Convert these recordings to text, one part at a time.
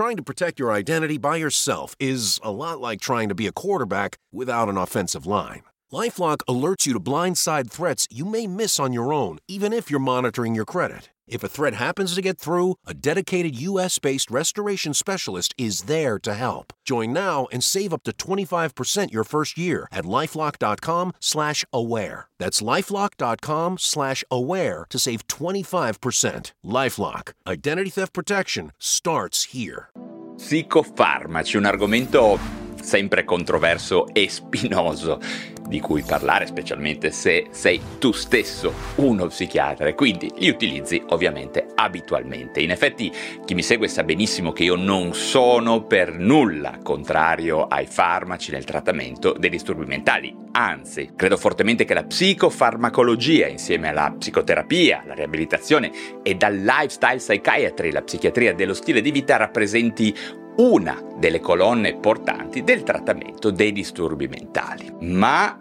Trying to protect your identity by yourself is a lot like trying to be a quarterback without an offensive line. Lifelock alerts you to blindside threats you may miss on your own, even if you're monitoring your credit. If a threat happens to get through, a dedicated US based restoration specialist is there to help. Join now and save up to 25% your first year at lifelock.com slash aware. That's lifelock.com slash aware to save 25%. Lifelock. Identity theft protection starts here. Psicofarmaci, un argomento sempre controverso e spinoso di cui parlare, specialmente se sei tu stesso uno psichiatra e quindi li utilizzi ovviamente abitualmente. In effetti chi mi segue sa benissimo che io non sono per nulla contrario ai farmaci nel trattamento dei disturbi mentali, anzi credo fortemente che la psicofarmacologia insieme alla psicoterapia, la riabilitazione e dal lifestyle psychiatry, la psichiatria dello stile di vita rappresenti una delle colonne portanti del trattamento dei disturbi mentali. Ma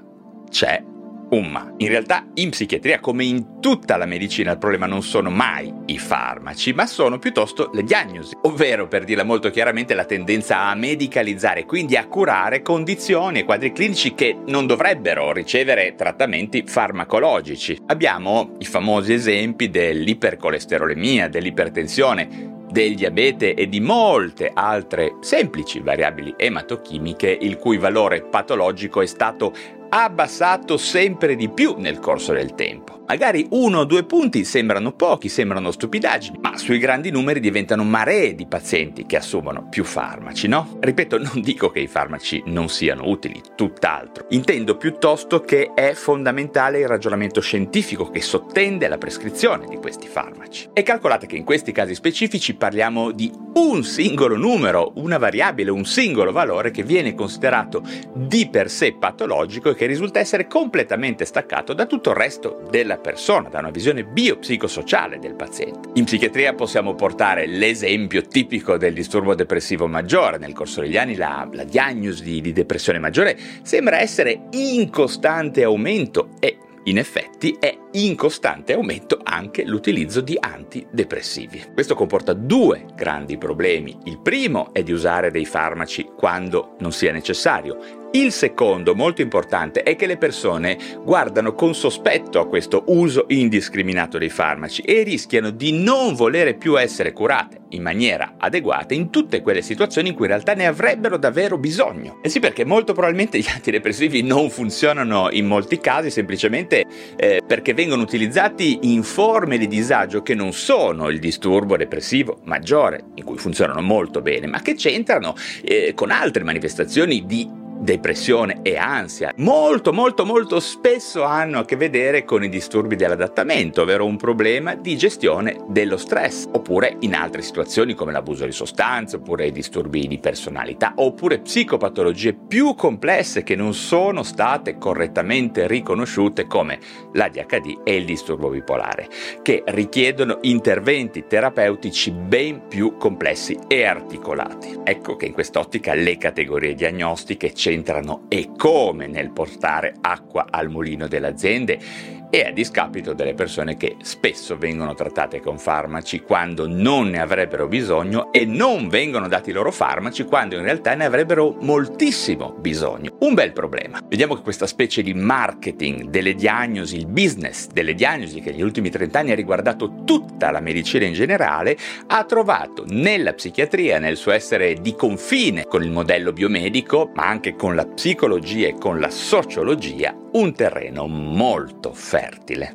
c'è un ma. In realtà in psichiatria, come in tutta la medicina, il problema non sono mai i farmaci, ma sono piuttosto le diagnosi, ovvero, per dirla molto chiaramente, la tendenza a medicalizzare, quindi a curare condizioni e quadri clinici che non dovrebbero ricevere trattamenti farmacologici. Abbiamo i famosi esempi dell'ipercolesterolemia, dell'ipertensione, del diabete e di molte altre semplici variabili ematochimiche il cui valore patologico è stato abbassato sempre di più nel corso del tempo. Magari uno o due punti sembrano pochi, sembrano stupidaggini, ma sui grandi numeri diventano maree di pazienti che assumono più farmaci, no? Ripeto, non dico che i farmaci non siano utili, tutt'altro. Intendo piuttosto che è fondamentale il ragionamento scientifico che sottende la prescrizione di questi farmaci. E calcolate che in questi casi specifici parliamo di un singolo numero, una variabile, un singolo valore che viene considerato di per sé patologico e che risulta essere completamente staccato da tutto il resto della persona, da una visione biopsicosociale del paziente. In psichiatria possiamo portare l'esempio tipico del disturbo depressivo maggiore. Nel corso degli anni la, la diagnosi di, di depressione maggiore sembra essere in costante aumento e in effetti è in costante aumento anche l'utilizzo di antidepressivi. Questo comporta due grandi problemi. Il primo è di usare dei farmaci quando non sia necessario il secondo, molto importante, è che le persone guardano con sospetto a questo uso indiscriminato dei farmaci e rischiano di non volere più essere curate in maniera adeguata in tutte quelle situazioni in cui in realtà ne avrebbero davvero bisogno. E sì, perché molto probabilmente gli antidepressivi non funzionano in molti casi semplicemente eh, perché vengono utilizzati in forme di disagio che non sono il disturbo depressivo maggiore, in cui funzionano molto bene, ma che c'entrano eh, con altre manifestazioni di depressione e ansia, molto molto molto spesso hanno a che vedere con i disturbi dell'adattamento, ovvero un problema di gestione dello stress, oppure in altre situazioni come l'abuso di sostanze, oppure i disturbi di personalità, oppure psicopatologie più complesse che non sono state correttamente riconosciute come l'ADHD e il disturbo bipolare, che richiedono interventi terapeutici ben più complessi e articolati. Ecco che in quest'ottica le categorie diagnostiche c'entrano e come nel portare acqua al mulino delle aziende e a discapito delle persone che spesso vengono trattate con farmaci quando non ne avrebbero bisogno e non vengono dati loro farmaci quando in realtà ne avrebbero moltissimo bisogno. Un bel problema. Vediamo che questa specie di marketing delle diagnosi, il business delle diagnosi che negli ultimi 30 anni ha riguardato tutta la medicina in generale, ha trovato nella psichiatria, nel suo essere di confine con il modello biomedico, ma anche con la psicologia e con la sociologia, un terreno molto fertile.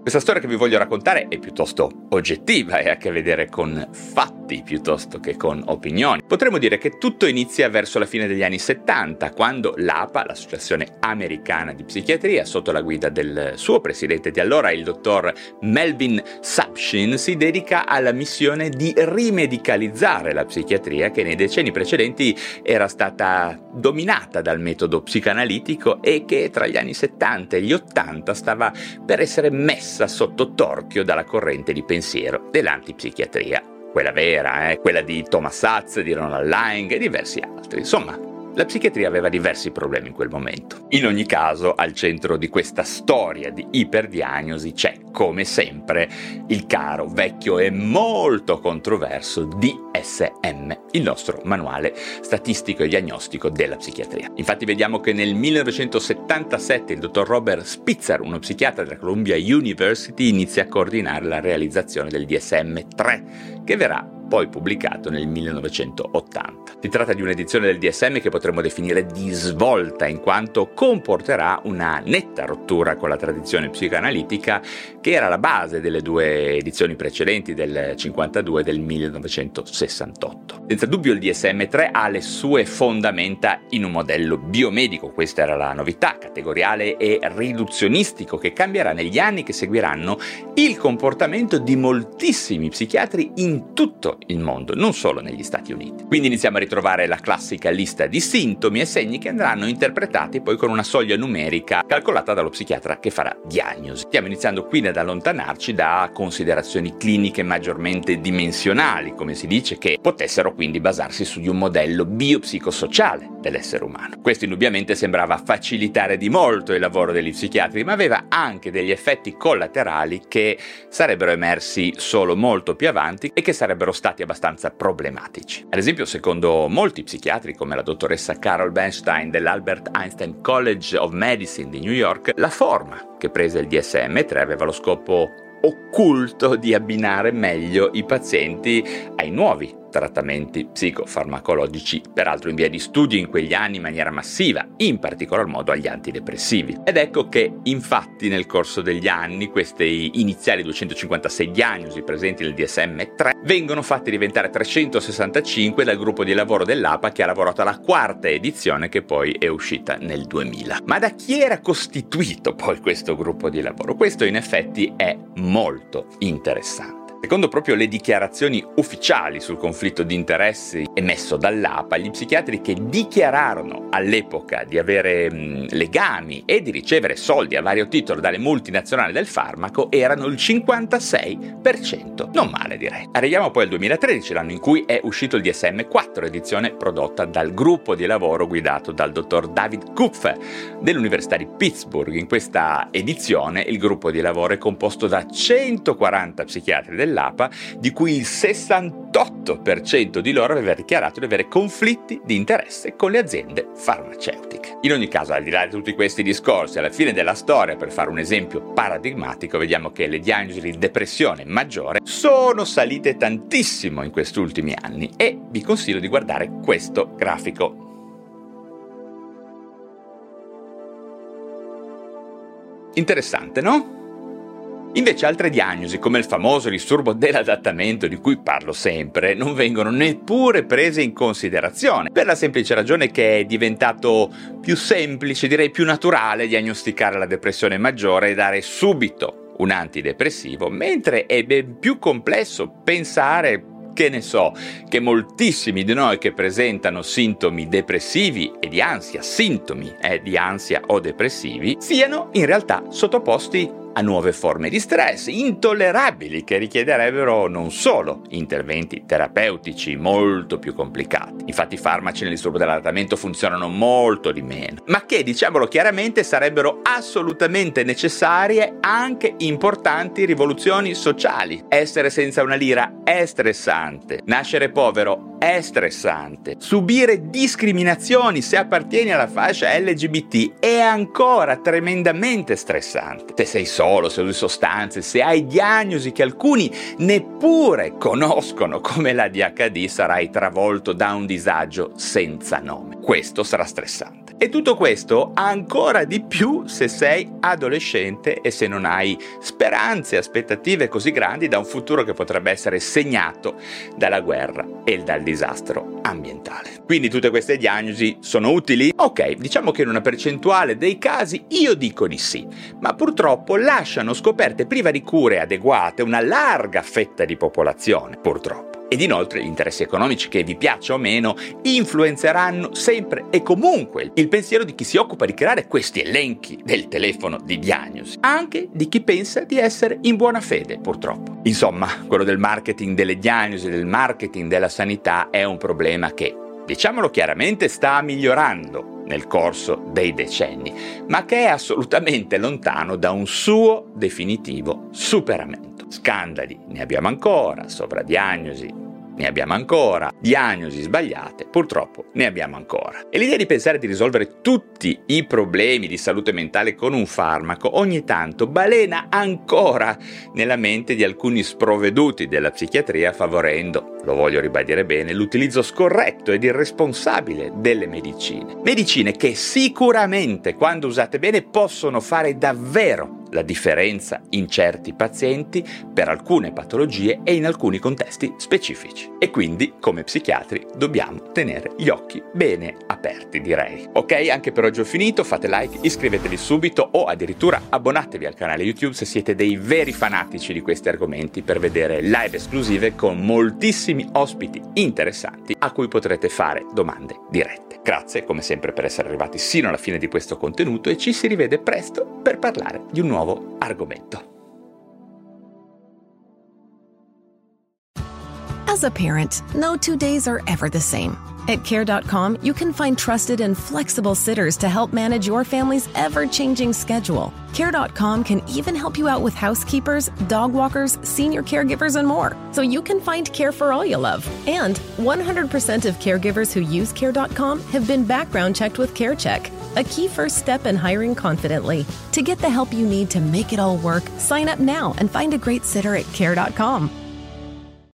Questa storia che vi voglio raccontare è piuttosto oggettiva e ha a che vedere con fatti piuttosto che con opinioni. Potremmo dire che tutto inizia verso la fine degli anni 70, quando l'APA, l'Associazione Americana di Psichiatria, sotto la guida del suo presidente di allora, il dottor Melvin Sapshin, si dedica alla missione di rimedicalizzare la psichiatria che nei decenni precedenti era stata dominata dal metodo psicanalitico e che tra gli anni 70 70 e gli 80 stava per essere messa sotto torchio dalla corrente di pensiero dell'antipsichiatria. Quella vera, eh? quella di Thomas Satz, di Ronald Lang e diversi altri. Insomma, La psichiatria aveva diversi problemi in quel momento. In ogni caso, al centro di questa storia di iperdiagnosi c'è, come sempre, il caro, vecchio e molto controverso DSM, il nostro manuale statistico e diagnostico della psichiatria. Infatti vediamo che nel 1977 il dottor Robert Spitzer, uno psichiatra della Columbia University, inizia a coordinare la realizzazione del DSM-3, che verrà poi pubblicato nel 1980. Si tratta di un'edizione del DSM che potremmo definire di svolta, in quanto comporterà una netta rottura con la tradizione psicoanalitica che era la base delle due edizioni precedenti del 52 e del 1968. Senza dubbio il DSM-3 ha le sue fondamenta in un modello biomedico, questa era la novità, categoriale e riduzionistico che cambierà negli anni che seguiranno il comportamento di moltissimi psichiatri in tutto il mondo, non solo negli Stati Uniti. Quindi iniziamo a ritrovare la classica lista di sintomi e segni che andranno interpretati poi con una soglia numerica calcolata dallo psichiatra che farà diagnosi. Stiamo iniziando quindi ad allontanarci da considerazioni cliniche maggiormente dimensionali, come si dice, che potessero quindi basarsi su di un modello biopsicosociale dell'essere umano. Questo indubbiamente sembrava facilitare di molto il lavoro degli psichiatri, ma aveva anche degli effetti collaterali che sarebbero emersi solo molto più avanti e che sarebbero stati abbastanza problematici. Ad esempio, secondo molti psichiatri, come la dottoressa Carol Bernstein dell'Albert Einstein College of Medicine di New York, la forma che prese il DSM-3 aveva lo scopo occulto di abbinare meglio i pazienti ai nuovi trattamenti psicofarmacologici, peraltro in via di studio in quegli anni in maniera massiva, in particolar modo agli antidepressivi. Ed ecco che infatti nel corso degli anni queste iniziali 256 diagnosi presenti nel DSM-3 vengono fatte diventare 365 dal gruppo di lavoro dell'APA che ha lavorato alla quarta edizione che poi è uscita nel 2000. Ma da chi era costituito poi questo gruppo di lavoro? Questo in effetti è molto interessante. Secondo proprio le dichiarazioni ufficiali sul conflitto di interessi emesso dall'APA, gli psichiatri che dichiararono all'epoca di avere mh, legami e di ricevere soldi a vario titolo dalle multinazionali del farmaco erano il 56%. Non male direi. Arriviamo poi al 2013, l'anno in cui è uscito il DSM-4, edizione prodotta dal gruppo di lavoro guidato dal dottor David Kupfer dell'Università di Pittsburgh. In questa edizione il gruppo di lavoro è composto da 140 psichiatri del dell'APA, di cui il 68% di loro aveva dichiarato di avere conflitti di interesse con le aziende farmaceutiche. In ogni caso, al di là di tutti questi discorsi, alla fine della storia, per fare un esempio paradigmatico, vediamo che le diagnosi di depressione maggiore sono salite tantissimo in questi ultimi anni e vi consiglio di guardare questo grafico. Interessante, no? Invece altre diagnosi, come il famoso disturbo dell'adattamento di cui parlo sempre, non vengono neppure prese in considerazione, per la semplice ragione che è diventato più semplice, direi più naturale diagnosticare la depressione maggiore e dare subito un antidepressivo, mentre è ben più complesso pensare che ne so, che moltissimi di noi che presentano sintomi depressivi e di ansia, sintomi eh, di ansia o depressivi, siano in realtà sottoposti a nuove forme di stress intollerabili che richiederebbero non solo interventi terapeutici molto più complicati. Infatti i farmaci nel disturbo dell'adattamento funzionano molto di meno, ma che diciamolo chiaramente sarebbero assolutamente necessarie anche importanti rivoluzioni sociali. Essere senza una lira è stressante, nascere povero è stressante, subire discriminazioni se appartieni alla fascia LGBT è ancora tremendamente stressante. Se sei solo se usi sostanze, se hai diagnosi che alcuni neppure conoscono come la DHD, sarai travolto da un disagio senza nome. Questo sarà stressante. E tutto questo ancora di più se sei adolescente e se non hai speranze e aspettative così grandi da un futuro che potrebbe essere segnato dalla guerra e dal disastro ambientale. Quindi tutte queste diagnosi sono utili? Ok, diciamo che in una percentuale dei casi io dico di sì, ma purtroppo lasciano scoperte priva di cure adeguate una larga fetta di popolazione, purtroppo. Ed inoltre gli interessi economici, che vi piaccia o meno, influenzeranno sempre e comunque il pensiero di chi si occupa di creare questi elenchi del telefono di diagnosi, anche di chi pensa di essere in buona fede, purtroppo. Insomma, quello del marketing delle diagnosi, del marketing della sanità è un problema che diciamolo chiaramente, sta migliorando nel corso dei decenni, ma che è assolutamente lontano da un suo definitivo superamento. Scandali ne abbiamo ancora, sovradiagnosi ne abbiamo ancora, diagnosi sbagliate, purtroppo ne abbiamo ancora. E l'idea di pensare di risolvere tutti i problemi di salute mentale con un farmaco ogni tanto balena ancora nella mente di alcuni sprovveduti della psichiatria favorendo, lo voglio ribadire bene, l'utilizzo scorretto ed irresponsabile delle medicine. Medicine che sicuramente quando usate bene possono fare davvero la differenza in certi pazienti per alcune patologie e in alcuni contesti specifici. E quindi, come psichiatri, dobbiamo tenere gli occhi bene aperti, direi. Ok, anche per oggi ho finito, fate like, iscrivetevi subito o addirittura abbonatevi al canale YouTube se siete dei veri fanatici di questi argomenti per vedere live esclusive con moltissimi ospiti interessanti a cui potrete fare domande dirette. Grazie come sempre per essere arrivati sino alla fine di questo contenuto e ci si rivede presto per parlare di un nuovo nuovo argomento. As a parent, no two days are ever the same. At care.com, you can find trusted and flexible sitters to help manage your family's ever changing schedule. Care.com can even help you out with housekeepers, dog walkers, senior caregivers, and more, so you can find care for all you love. And 100% of caregivers who use Care.com have been background checked with CareCheck, a key first step in hiring confidently. To get the help you need to make it all work, sign up now and find a great sitter at Care.com.